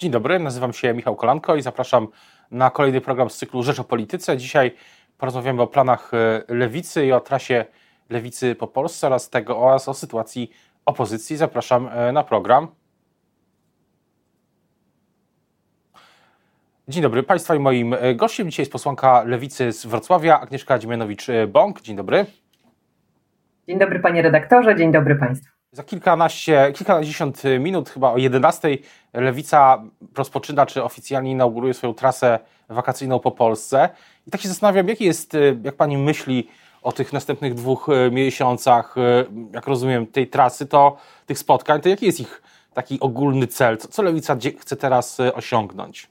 Dzień dobry, nazywam się Michał Kolanko i zapraszam na kolejny program z cyklu Rzecz o Polityce. Dzisiaj porozmawiamy o planach e, lewicy i o trasie lewicy po Polsce oraz tego oraz o sytuacji opozycji. Zapraszam e, na program. Dzień dobry Państwa i moim e, gościem dzisiaj jest posłanka lewicy z Wrocławia, Agnieszka Dziemianowicz-Bąk. Dzień dobry. Dzień dobry panie redaktorze, dzień dobry Państwu. Za kilkanaście, kilkadziesiąt minut, chyba o 11, Lewica rozpoczyna, czy oficjalnie inauguruje swoją trasę wakacyjną po Polsce. I tak się zastanawiam, jaki jest, jak Pani myśli o tych następnych dwóch e, miesiącach, e, jak rozumiem, tej trasy, to tych spotkań, to jaki jest ich taki ogólny cel? Co, co Lewica chce teraz osiągnąć?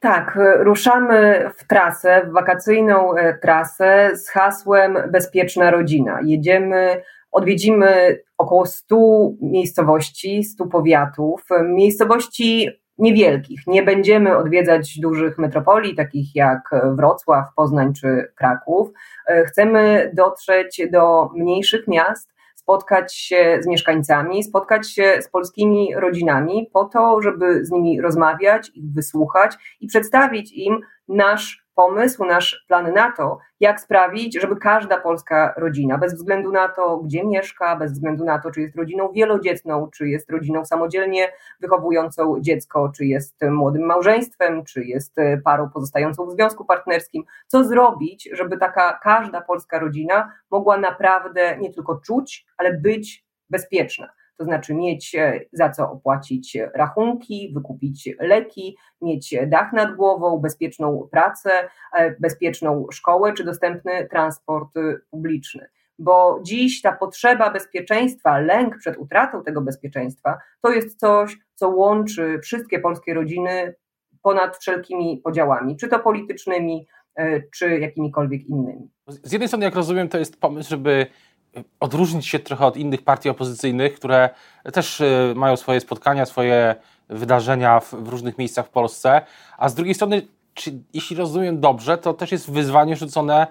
Tak, ruszamy w trasę, w wakacyjną trasę z hasłem Bezpieczna Rodzina. Jedziemy Odwiedzimy około 100 miejscowości, 100 powiatów, miejscowości niewielkich. Nie będziemy odwiedzać dużych metropolii, takich jak Wrocław, Poznań czy Kraków. Chcemy dotrzeć do mniejszych miast, spotkać się z mieszkańcami, spotkać się z polskimi rodzinami, po to, żeby z nimi rozmawiać, ich wysłuchać i przedstawić im nasz pomysł, nasz plan na to, jak sprawić, żeby każda polska rodzina, bez względu na to, gdzie mieszka, bez względu na to, czy jest rodziną wielodzietną, czy jest rodziną samodzielnie wychowującą dziecko, czy jest młodym małżeństwem, czy jest parą pozostającą w związku partnerskim, co zrobić, żeby taka każda polska rodzina mogła naprawdę nie tylko czuć, ale być bezpieczna to znaczy mieć e, za co opłacić rachunki, wykupić leki, mieć dach nad głową, bezpieczną pracę, e, bezpieczną szkołę czy dostępny transport e, publiczny bo dziś ta potrzeba bezpieczeństwa, lęk przed utratą tego bezpieczeństwa, to jest coś, co łączy wszystkie polskie rodziny ponad wszelkimi podziałami, czy to politycznymi, czy jakimikolwiek innymi. Z jednej strony, jak rozumiem, to jest pomysł, żeby odróżnić się trochę od innych partii opozycyjnych, które też y, mają swoje spotkania, swoje wydarzenia w, w różnych miejscach w Polsce, a z drugiej strony, czy, jeśli rozumiem dobrze, to też jest wyzwanie rzucone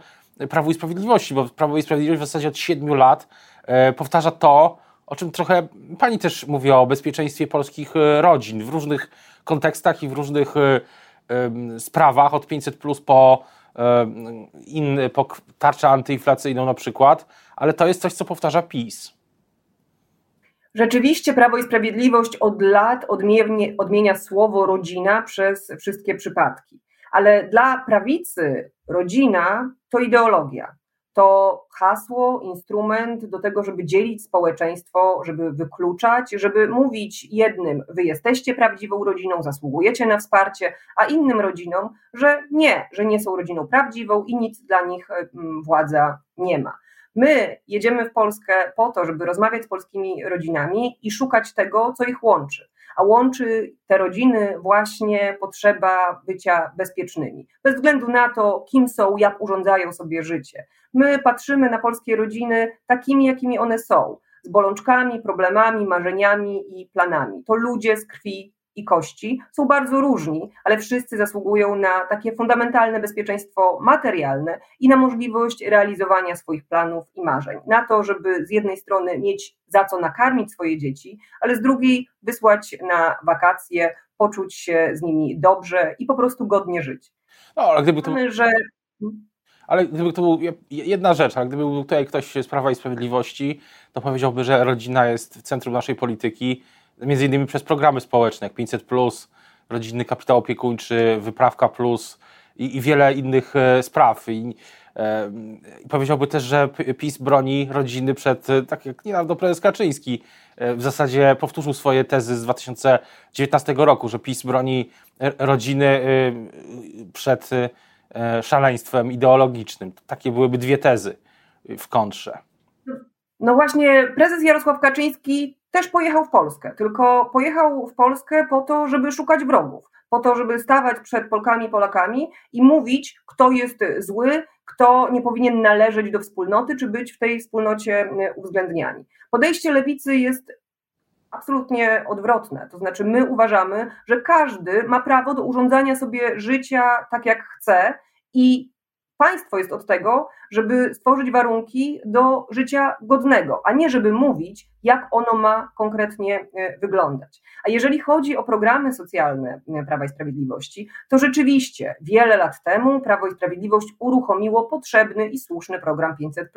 Prawu i Sprawiedliwości, bo Prawo i Sprawiedliwość w zasadzie od siedmiu lat e, powtarza to, o czym trochę pani też mówi o bezpieczeństwie polskich e, rodzin w różnych kontekstach i w różnych e, sprawach, od 500 plus po, inny, po tarczę antyinflacyjną na przykład ale to jest coś, co powtarza PiS. Rzeczywiście Prawo i Sprawiedliwość od lat odmienia, słowo rodzina przez wszystkie przypadki. Ale dla prawicy rodzina to ideologia. To hasło, instrument do tego, żeby dzielić społeczeństwo, żeby wykluczać, żeby mówić jednym, wy jesteście prawdziwą rodziną, zasługujecie na wsparcie, a innym rodzinom, że nie, że nie są rodziną prawdziwą i nic dla nich mm, władza nie ma. My jedziemy w Polskę po to, żeby rozmawiać z polskimi rodzinami i szukać tego, co ich łączy. A łączy te rodziny właśnie potrzeba bycia bezpiecznymi. Bez względu na to, kim są, jak urządzają sobie życie. My patrzymy na polskie rodziny takimi, jakimi one są z bolączkami, problemami, marzeniami i planami. To ludzie z krwi i kości są bardzo różni, ale wszyscy zasługują na takie fundamentalne bezpieczeństwo materialne i na możliwość realizowania swoich planów i marzeń. Na to, żeby z jednej strony mieć za co nakarmić swoje dzieci, ale z drugiej wysłać na wakacje, poczuć się z nimi dobrze i po prostu godnie żyć. No, ale gdyby to... Że... Ale gdyby to był jedna rzecz, ale gdyby był tutaj ktoś z Prawa i Sprawiedliwości, to powiedziałby, że rodzina jest w centrum naszej polityki między innymi przez programy społeczne, jak 500, rodzinny kapitał opiekuńczy, wyprawka plus i, i wiele innych e, spraw. I, e, powiedziałby też, że PiS broni rodziny przed, e, tak jak niedawno prezes Kaczyński w zasadzie powtórzył swoje tezy z 2019 roku, że PiS broni rodziny przed szaleństwem ideologicznym. Takie byłyby dwie tezy w kontrze. No właśnie, prezes Jarosław Kaczyński też pojechał w Polskę, tylko pojechał w Polskę po to, żeby szukać wrogów, po to, żeby stawać przed Polkami i Polakami i mówić, kto jest zły, kto nie powinien należeć do wspólnoty, czy być w tej wspólnocie uwzględniani. Podejście lewicy jest absolutnie odwrotne. To znaczy, my uważamy, że każdy ma prawo do urządzania sobie życia tak, jak chce i Państwo jest od tego, żeby stworzyć warunki do życia godnego, a nie żeby mówić, jak ono ma konkretnie e, wyglądać. A jeżeli chodzi o programy socjalne e, Prawa i Sprawiedliwości, to rzeczywiście wiele lat temu Prawo i Sprawiedliwość uruchomiło potrzebny i słuszny program 500.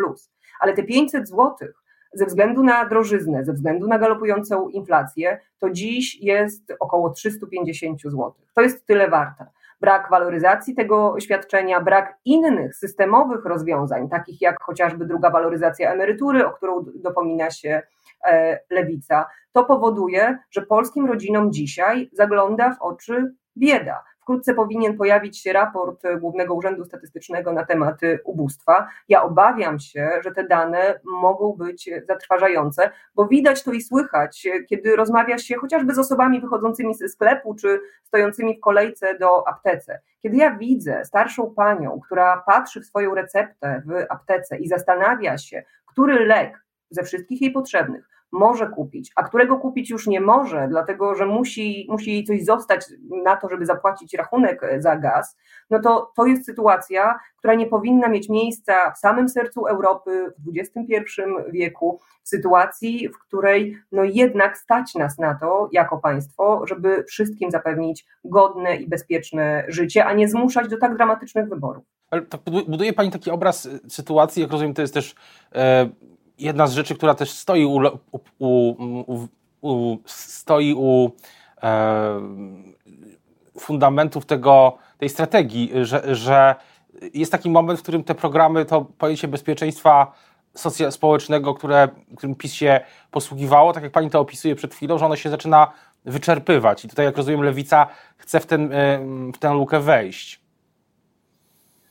Ale te 500 złotych ze względu na drożyznę, ze względu na galopującą inflację, to dziś jest około 350 zł. To jest tyle warte brak waloryzacji tego świadczenia, brak innych systemowych rozwiązań, takich jak chociażby druga waloryzacja emerytury, o którą dopomina się e, lewica, to powoduje, że polskim rodzinom dzisiaj zagląda w oczy bieda. Wkrótce powinien pojawić się raport Głównego Urzędu Statystycznego na temat ubóstwa. Ja obawiam się, że te dane mogą być zatrważające, bo widać to i słychać, kiedy rozmawia się chociażby z osobami wychodzącymi ze sklepu czy stojącymi w kolejce do aptece. Kiedy ja widzę starszą panią, która patrzy w swoją receptę w aptece i zastanawia się, który lek ze wszystkich jej potrzebnych może kupić, a którego kupić już nie może, dlatego że musi, musi jej coś zostać na to, żeby zapłacić rachunek za gaz, no to to jest sytuacja, która nie powinna mieć miejsca w samym sercu Europy w XXI wieku, w sytuacji, w której no jednak stać nas na to jako państwo, żeby wszystkim zapewnić godne i bezpieczne życie, a nie zmuszać do tak dramatycznych wyborów. Ale tak buduje Pani taki obraz sytuacji, jak rozumiem, to jest też e, jedna z rzeczy, która też stoi u, u, u, u stoi u e, fundamentów tego, tej strategii, że, że jest taki moment, w którym te programy, to pojęcie bezpieczeństwa społecznego, które, którym PiS się posługiwało, tak jak pani to opisuje przed chwilą, że ono się zaczyna wyczerpywać. I tutaj, jak rozumiem, lewica chce w, ten, w tę lukę wejść.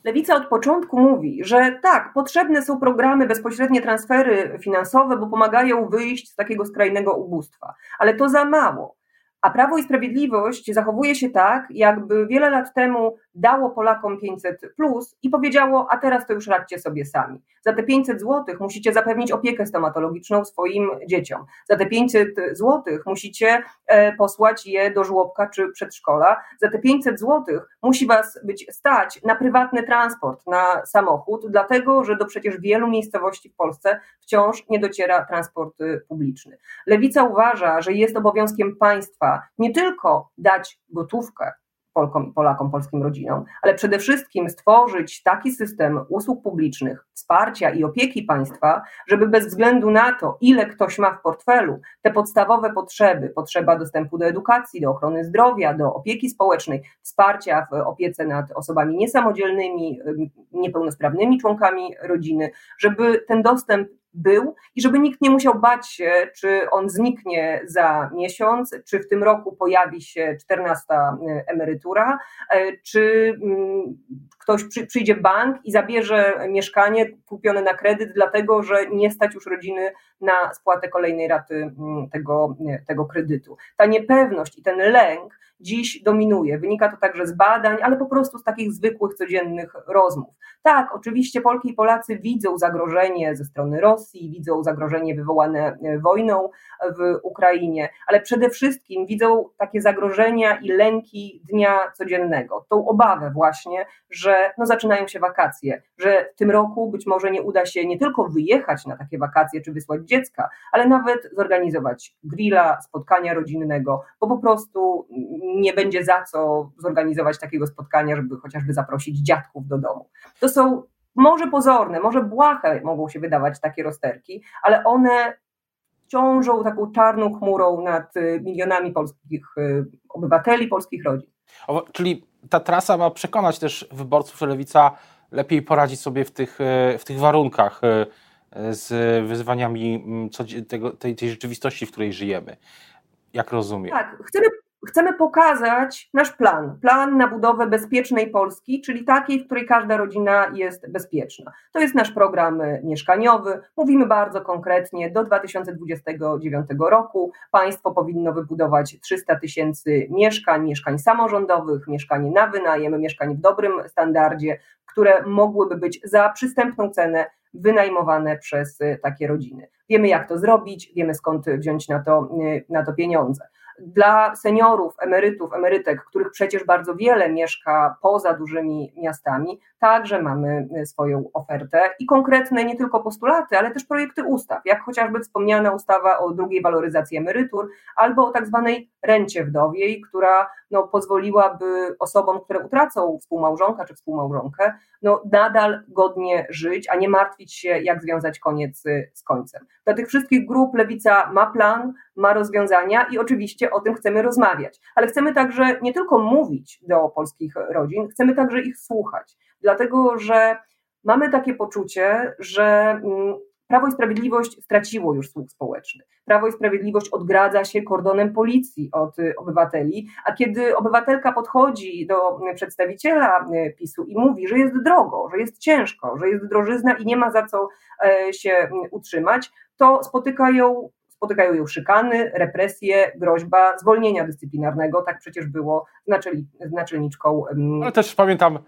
Lewica od początku mówi, że tak, potrzebne są programy, bezpośrednie transfery finansowe, bo pomagają wyjść z takiego skrajnego ubóstwa, ale to za mało. A Prawo i Sprawiedliwość zachowuje się tak, jakby wiele lat temu dało Polakom 500 plus i powiedziało, a teraz to już radźcie sobie sami. Za te 500 zł musicie zapewnić opiekę stomatologiczną swoim dzieciom. Za te 500 zł musicie e, posłać je do żłobka czy przedszkola. Za te 500 zł musi was być stać na prywatny transport, na samochód, dlatego że do przecież wielu miejscowości w Polsce wciąż nie dociera transport y, publiczny. Lewica uważa, że jest obowiązkiem państwa nie tylko dać gotówkę, Polkom Polakom, polskim rodzinom, ale przede wszystkim stworzyć taki system usług publicznych, wsparcia i opieki państwa, żeby bez względu na to, ile ktoś ma w portfelu, te podstawowe potrzeby, potrzeba dostępu do edukacji, do ochrony zdrowia, do opieki społecznej, wsparcia w opiece nad osobami niesamodzielnymi, niepełnosprawnymi członkami rodziny, żeby ten dostęp był i żeby nikt nie musiał bać się, czy on zniknie za miesiąc, czy w tym roku pojawi się 14 e, emerytura, e, czy mm, ktoś przyjdzie bank i zabierze mieszkanie kupione na kredyt, dlatego że nie stać już rodziny na spłatę kolejnej raty mm, tego, tego kredytu. Ta niepewność i ten lęk dziś dominuje. Wynika to także z badań, ale po prostu z takich zwykłych, codziennych rozmów. Tak, oczywiście Polki i Polacy widzą zagrożenie ze strony Rosji, widzą zagrożenie wywołane e, wojną w Ukrainie, ale przede wszystkim widzą takie zagrożenia i lęki dnia codziennego. Tą obawę właśnie, że no zaczynają się wakacje, że w tym roku być może nie uda się nie tylko wyjechać na takie wakacje czy wysłać dziecka, ale nawet zorganizować grilla, spotkania rodzinnego, bo po prostu nie będzie za co zorganizować takiego spotkania, żeby chociażby zaprosić dziadków do domu. To są może pozorne, może błahe mogą się wydawać takie rozterki, ale one ciążą taką czarną chmurą nad y, milionami polskich y, obywateli, polskich rodzin. O, czyli ta trasa ma przekonać też wyborców, że lewica lepiej poradzi sobie w tych, y, w tych warunkach z wyzwaniami mm, tego, tej, tej rzeczywistości, w której żyjemy. Jak rozumiem. Tak, chcemy chcemy pokazać nasz plan, plan na budowę bezpiecznej Polski, czyli takiej, w której każda rodzina jest bezpieczna. To jest nasz program mieszkaniowy. Mówimy bardzo konkretnie, do 2029 roku państwo powinno wybudować 300 tysięcy mieszkań, mieszkań samorządowych, mieszkań na wynajem, mieszkań w dobrym standardzie, które mogłyby być za przystępną cenę wynajmowane przez takie rodziny. Wiemy, jak to zrobić, wiemy skąd wziąć na to, na to pieniądze. Dla seniorów, emerytów, emerytek, których przecież bardzo wiele mieszka poza dużymi miastami, także mamy swoją ofertę i konkretne nie tylko postulaty, ale też projekty ustaw, jak chociażby wspomniana ustawa o drugiej waloryzacji emerytur albo o tak zwanej rencie wdowiej, która no, pozwoliłaby osobom, które utracą współmałżonka czy współmałżonkę, no, nadal godnie żyć, a nie martwić się, jak związać koniec z końcem. Dla tych wszystkich grup Lewica ma plan, ma rozwiązania i oczywiście o tym chcemy rozmawiać, ale chcemy także nie tylko mówić do polskich rodzin, chcemy także ich słuchać, dlatego że mamy takie poczucie, że mm, Prawo i Sprawiedliwość straciło już słuch społeczny. Prawo i Sprawiedliwość odgradza się kordonem policji od y, obywateli, a kiedy obywatelka podchodzi do przedstawiciela y, PiSu i mówi, że jest drogo, że jest ciężko, że jest drożyzna i nie ma za co e, się utrzymać, to spotykają spotykają ją szykany, represje, groźba zwolnienia dyscyplinarnego. Tak przecież było z naczelniczką. Ale też pamiętam,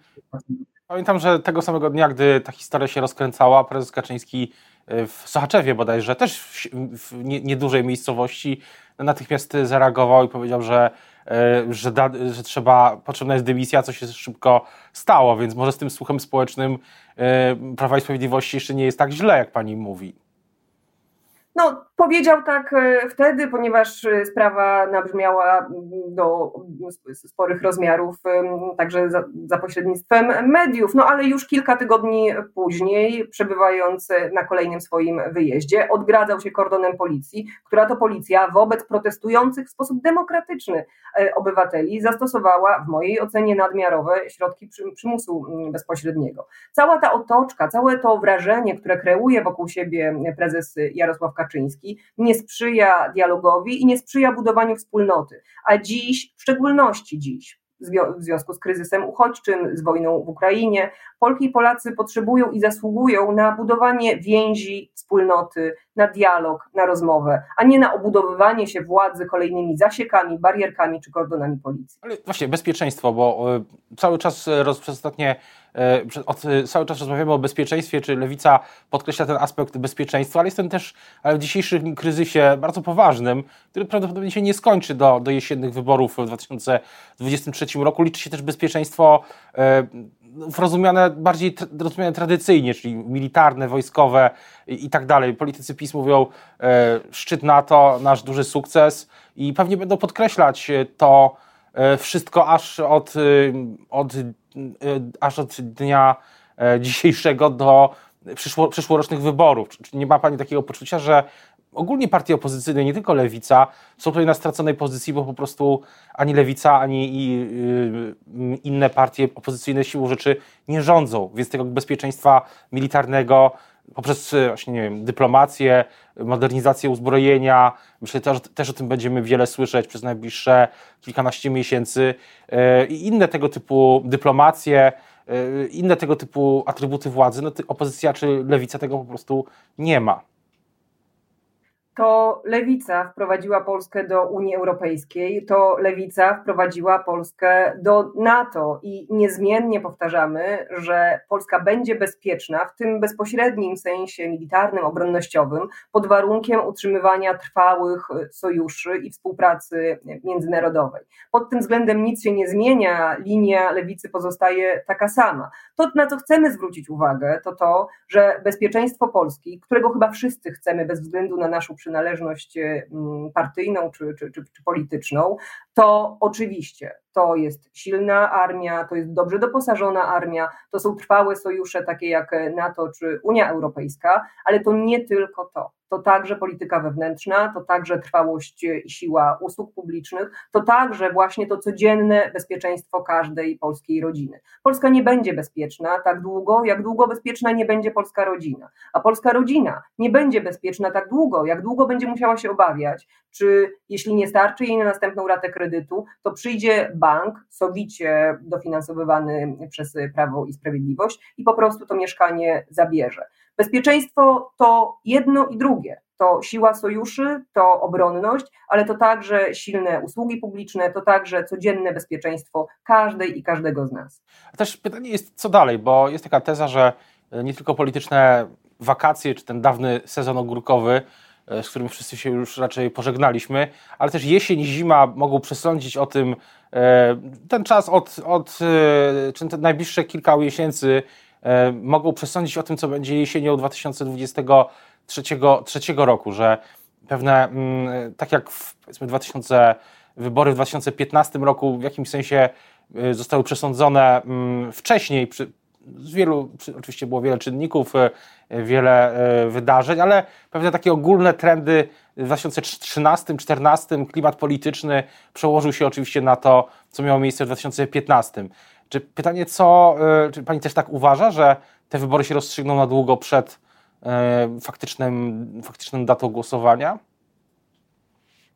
pamiętam, że tego samego dnia, gdy ta historia się rozkręcała, prezes Kaczyński w Sochaczewie bodajże, też w, w niedużej miejscowości, natychmiast zareagował i powiedział, że, e, że, da, że trzeba, potrzebna jest dymisja, co się szybko stało, więc może z tym słuchem społecznym e, Prawa i Sprawiedliwości jeszcze nie jest tak źle, jak pani mówi. No, powiedział tak e, wtedy, ponieważ e, sprawa nabrzmiała do sporych rozmiarów, także za, za, pośrednictwem mediów. No ale już kilka tygodni później, przebywając na kolejnym swoim wyjeździe, odgradzał się kordonem policji, która to policja wobec protestujących w sposób demokratyczny e, obywateli zastosowała, w mojej ocenie, nadmiarowe środki przymusu bezpośredniego. Cała ta otoczka, całe to wrażenie, które kreuje wokół siebie prezes Jarosław Kaczyński, nie sprzyja dialogowi i nie sprzyja budowaniu wspólnoty. A dziś, w szczególności dziś, w związku z kryzysem uchodźczym, z wojną w Ukrainie. Polki i Polacy potrzebują i zasługują na budowanie więzi, wspólnoty, na dialog, na rozmowę, a nie na obudowywanie się władzy kolejnymi zasiekami, barierkami czy kordonami policji. Ale właśnie bezpieczeństwo, bo e, cały czas roz, przez ostatnie e, od, cały czas rozmawiamy o bezpieczeństwie, czy lewica podkreśla ten aspekt bezpieczeństwa, ale jest ten też w dzisiejszym kryzysie bardzo poważnym, który prawdopodobnie się nie skończy do, do jesiennych wyborów w 2023 roku. Liczy się też bezpieczeństwo rozumiane bardziej rozumiane tradycyjnie, czyli militarne, wojskowe i, i tak dalej. Politycy PiS mówią e, szczyt NATO, nasz duży sukces i pewnie będą podkreślać to e, wszystko aż od, e, od, e, aż od dnia e, dzisiejszego do przyszło, przyszłorocznych wyborów. Czy nie ma Pani takiego poczucia, że ogólnie partie opozycyjne, nie tylko lewica, są tutaj na straconej pozycji, bo po prostu ani lewica, ani y, inne partie opozycyjne siłą rzeczy nie rządzą, więc tego bezpieczeństwa militarnego poprzez y, właśnie, nie wiem, dyplomację, modernizację uzbrojenia, myślę też, też o tym będziemy wiele słyszeć przez najbliższe kilkanaście miesięcy. Y, i inne tego typu dyplomacje, inne tego typu atrybuty władzy, no, opozycja czy lewica tego po prostu nie ma to lewica wprowadziła Polskę do Unii Europejskiej, to lewica wprowadziła Polskę do NATO i niezmiennie powtarzamy, że Polska będzie bezpieczna w tym bezpośrednim sensie militarnym, obronnościowym, pod warunkiem utrzymywania trwałych sojuszy i współpracy międzynarodowej. Pod tym względem nic się nie zmienia, linia lewicy pozostaje taka sama. To, na co chcemy zwrócić uwagę, to to, że bezpieczeństwo Polski, którego chyba wszyscy chcemy bez względu na naszą przynależność mm, partyjną czy, czy, czy, czy polityczną, to oczywiście to jest silna armia, to jest dobrze doposażona armia, to są trwałe sojusze takie jak NATO czy Unia Europejska, ale to nie tylko to to także polityka wewnętrzna, to także trwałość i siła usług publicznych, to także właśnie to codzienne bezpieczeństwo każdej polskiej rodziny. Polska nie będzie bezpieczna tak długo, jak długo bezpieczna nie będzie polska rodzina. A polska rodzina nie będzie bezpieczna tak długo, jak długo będzie musiała się obawiać, czy jeśli nie starczy jej na następną ratę kredytu, to przyjdzie bank, sowicie dofinansowywany przez Prawo i Sprawiedliwość i po prostu to mieszkanie zabierze. Bezpieczeństwo to jedno i drugie. To siła sojuszy, to obronność, ale to także silne usługi publiczne, to także codzienne bezpieczeństwo każdej i każdego z nas. A też pytanie jest, co dalej, bo jest taka teza, że nie tylko polityczne wakacje, czy ten dawny sezon ogórkowy, z którym wszyscy się już raczej pożegnaliśmy, ale też jesień i zima mogą przesądzić o tym, ten czas od, od czy najbliższe kilka miesięcy mogą przesądzić o tym, co będzie jesienią 2023 roku, że pewne, mm, tak jak w powiedzmy 2000, wybory w 2015 roku w jakimś sensie y, zostały przesądzone mm, wcześniej, przy, z wielu, oczywiście było wiele czynników, wiele wydarzeń, ale pewne takie ogólne trendy w 2013-2014, klimat polityczny przełożył się oczywiście na to, co miało miejsce w 2015. Czy pytanie, co, czy pani też tak uważa, że te wybory się rozstrzygną na długo przed E, faktycznym, faktyczną datą głosowania?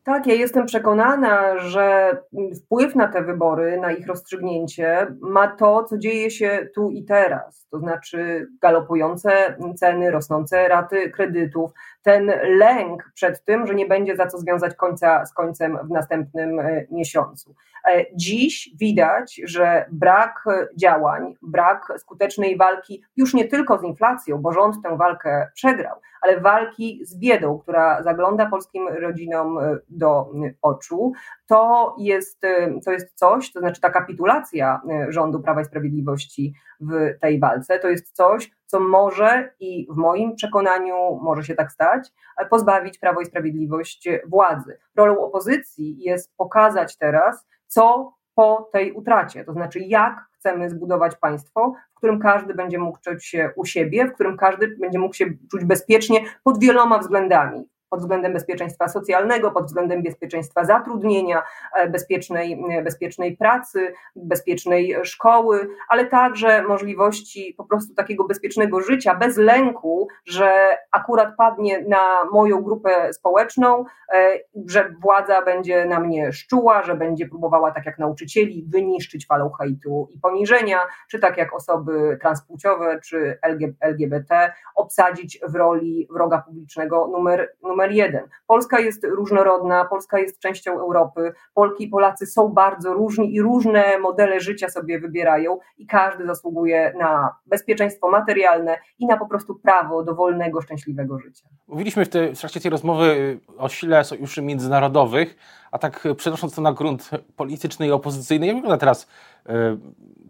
Tak, ja jestem przekonana, że wpływ na te wybory, na ich rozstrzygnięcie ma to, co dzieje się tu i teraz, to znaczy galopujące ceny, rosnące raty kredytów, ten lęk przed tym, że nie będzie za co związać końca z końcem w następnym e, miesiącu. E, dziś widać, że brak działań, brak skutecznej walki już nie tylko z inflacją, bo rząd tę walkę przegrał, ale walki z biedą, która zagląda polskim rodzinom e, do oczu, to jest, to jest coś, to znaczy ta kapitulacja rządu Prawa i Sprawiedliwości w tej walce, to jest coś, co może i w moim przekonaniu może się tak stać, pozbawić Prawo i Sprawiedliwość władzy. Rolą opozycji jest pokazać teraz, co po tej utracie, to znaczy jak chcemy zbudować państwo, w którym każdy będzie mógł czuć się u siebie, w którym każdy będzie mógł się czuć bezpiecznie pod wieloma względami pod względem bezpieczeństwa socjalnego, pod względem bezpieczeństwa zatrudnienia, e, bezpiecznej, e, bezpiecznej pracy, bezpiecznej szkoły, ale także możliwości po prostu takiego bezpiecznego życia bez lęku, że akurat padnie na moją grupę społeczną, e, że władza będzie na mnie szczuła, że będzie próbowała, tak jak nauczycieli, wyniszczyć falą hejtu i poniżenia, czy tak jak osoby transpłciowe czy LGBT, obsadzić w roli wroga publicznego numer, numer numer jeden. Polska jest różnorodna, Polska jest częścią Europy, Polki i Polacy są bardzo różni i różne modele życia sobie wybierają i każdy zasługuje na bezpieczeństwo materialne i na po prostu prawo do wolnego, szczęśliwego życia. Mówiliśmy w, te, w trakcie tej rozmowy y, o sile sojuszy międzynarodowych, a tak przenosząc to na grunt polityczny i opozycyjny, jak wygląda teraz y,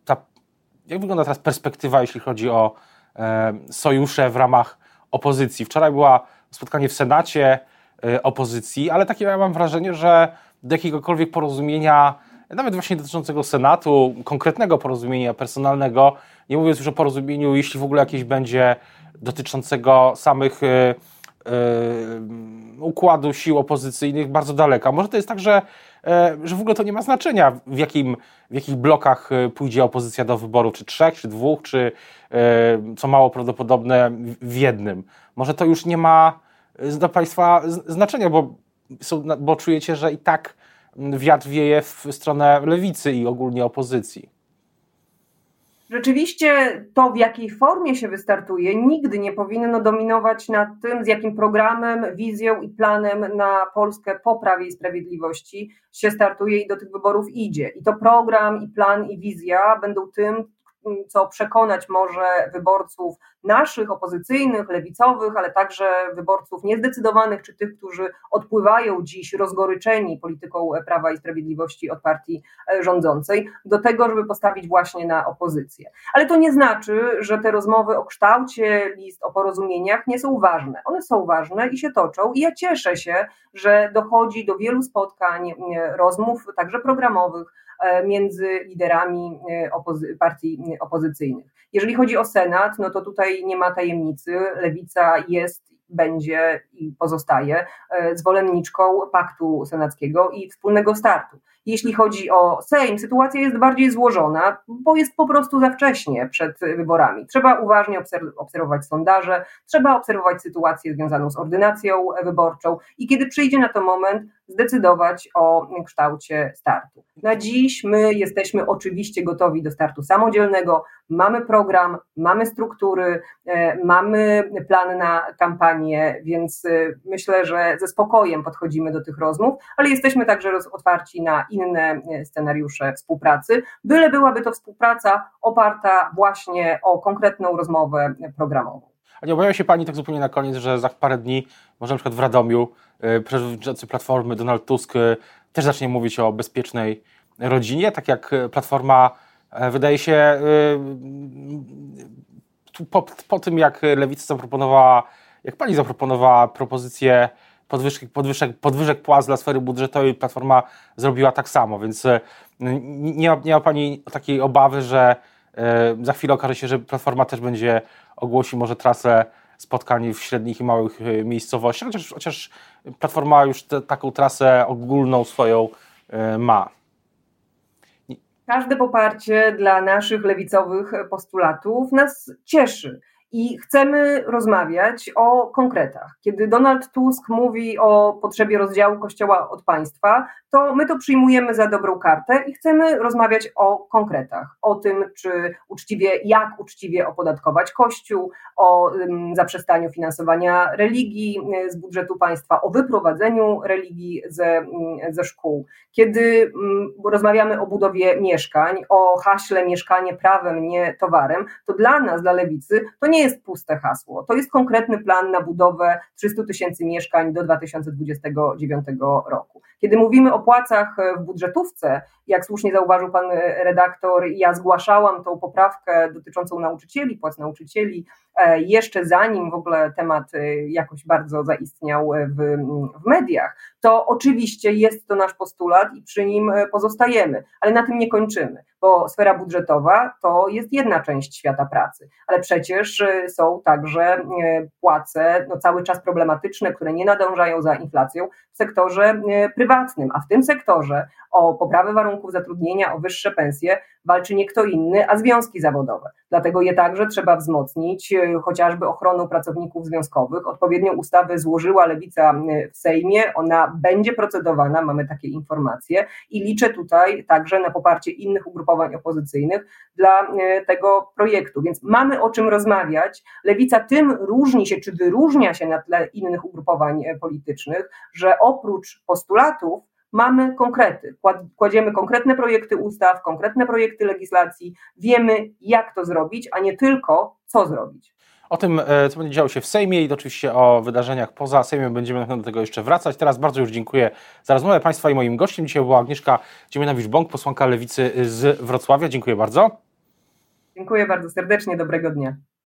ta, jak wygląda teraz perspektywa, jeśli chodzi o sojusze w ramach opozycji? Wczoraj była spotkanie w Senacie y, opozycji, ale takie ja mam wrażenie, że do jakiegokolwiek porozumienia, nawet właśnie dotyczącego Senatu, konkretnego porozumienia personalnego, nie mówiąc już o porozumieniu, jeśli w ogóle jakieś będzie dotyczącego samych y, y, układu sił opozycyjnych, bardzo daleka. Może to jest tak, że, że w ogóle to nie ma znaczenia, w, jakim, w jakich blokach pójdzie opozycja do wyboru, czy trzech, czy dwóch, czy co mało prawdopodobne w jednym. Może to już nie ma dla Państwa znaczenia, bo, są, bo czujecie, że i tak wiatr wieje w stronę lewicy i ogólnie opozycji. Rzeczywiście to, w jakiej formie się wystartuje, nigdy nie powinno dominować nad tym, z jakim programem, wizją i planem na Polskę po Prawie i Sprawiedliwości się startuje i do tych wyborów idzie. I to program, i plan, i wizja będą tym, co przekonać może wyborców naszych, opozycyjnych, lewicowych, ale także wyborców niezdecydowanych, czy tych, którzy odpływają dziś rozgoryczeni polityką Prawa i Sprawiedliwości od partii e, rządzącej, do tego, żeby postawić właśnie na opozycję. Ale to nie znaczy, że te rozmowy o kształcie list, o porozumieniach nie są ważne. One są ważne i się toczą i ja cieszę się, że dochodzi do wielu spotkań, e, rozmów, także programowych, między liderami e, opozy partii opozycyjnych. Jeżeli chodzi o Senat, no to tutaj nie ma tajemnicy. Lewica jest będzie i pozostaje e, zwolenniczką paktu senackiego i wspólnego startu. Jeśli chodzi o Sejm, sytuacja jest bardziej złożona, bo jest po prostu za wcześnie przed wyborami. Trzeba uważnie obserwować sondaże, trzeba obserwować sytuację związaną z ordynacją wyborczą i kiedy przyjdzie na to moment, zdecydować o kształcie startu. Na dziś my jesteśmy oczywiście gotowi do startu samodzielnego, mamy program, mamy struktury, e, mamy plan na kampanię, więc e, myślę, że ze spokojem podchodzimy do tych rozmów, ale jesteśmy także otwarci na inne e, scenariusze współpracy, byle byłaby to współpraca oparta właśnie o konkretną rozmowę programową. A nie obawia się Pani tak zupełnie na koniec, że za parę dni, może na przykład w Radomiu, przewodniczący Platformy Donald Tusk też zacznie mówić o bezpiecznej rodzinie, tak jak Platforma wydaje się po, po tym, jak Lewica zaproponowała, jak pani zaproponowała propozycję podwyżek, podwyżek, podwyżek płac dla sfery budżetowej, Platforma zrobiła tak samo, więc e, nie ma, nie ma pani takiej obawy, że e, za chwilę okaże się, że Platforma też będzie ogłosi może trasę spotkań w średnich i małych e, miejscowościach, chociaż, chociaż Platforma już te, taką trasę ogólną swoją ma. Każde poparcie dla naszych lewicowych postulatów nas cieszy i chcemy rozmawiać o konkretach. Kiedy Donald Tusk mówi o potrzebie rozdziału Kościoła od państwa, to my to przyjmujemy za dobrą kartę i chcemy rozmawiać o konkretach, o tym, czy uczciwie, jak uczciwie opodatkować Kościół, o zaprzestaniu finansowania religii y, z budżetu państwa, o wyprowadzeniu religii ze, um, ze szkół. Kiedy um, rozmawiamy o budowie mieszkań, o haśle mieszkanie prawem, nie towarem, to dla nas, dla lewicy, to nie jest puste hasło. To jest konkretny plan na budowę 300 tysięcy mieszkań do 2029 roku. Kiedy mówimy o płacach w budżetówce, jak słusznie zauważył pan redaktor, ja zgłaszałam tą poprawkę dotyczącą nauczycieli, płac nauczycieli, e, jeszcze zanim w ogóle temat e, jakoś bardzo zaistniał w, w mediach, to oczywiście jest to nasz postulat i przy nim e, pozostajemy, ale na tym nie kończymy, bo sfera budżetowa to jest jedna część świata pracy, ale przecież są także płace no, cały czas problematyczne, które nie nadążają za inflacją w sektorze prywatnym, a w tym sektorze o poprawę warunków zatrudnienia, o wyższe pensje walczy nie kto inny, a związki zawodowe. Dlatego je także trzeba wzmocnić, e, chociażby ochroną pracowników związkowych. Odpowiednią ustawę złożyła Lewica e, w Sejmie, ona będzie procedowana, mamy takie informacje i liczę tutaj także na poparcie innych ugrupowań opozycyjnych dla e, tego projektu. Więc mamy o czym rozmawiać. Lewica tym różni się, czy wyróżnia się na tle innych ugrupowań politycznych, że oprócz postulatów, mamy konkrety. Kładziemy konkretne projekty ustaw, konkretne projekty legislacji, wiemy jak to zrobić, a nie tylko co zrobić. O tym, e, co będzie działo się w Sejmie i oczywiście o wydarzeniach poza Sejmem będziemy do tego jeszcze wracać. Teraz bardzo już dziękuję za rozmowę Państwa i moim gościem. Dzisiaj była Agnieszka Dziemianowicz-Bąk, posłanka Lewicy z Wrocławia. Dziękuję bardzo. Dziękuję bardzo serdecznie, dobrego dnia.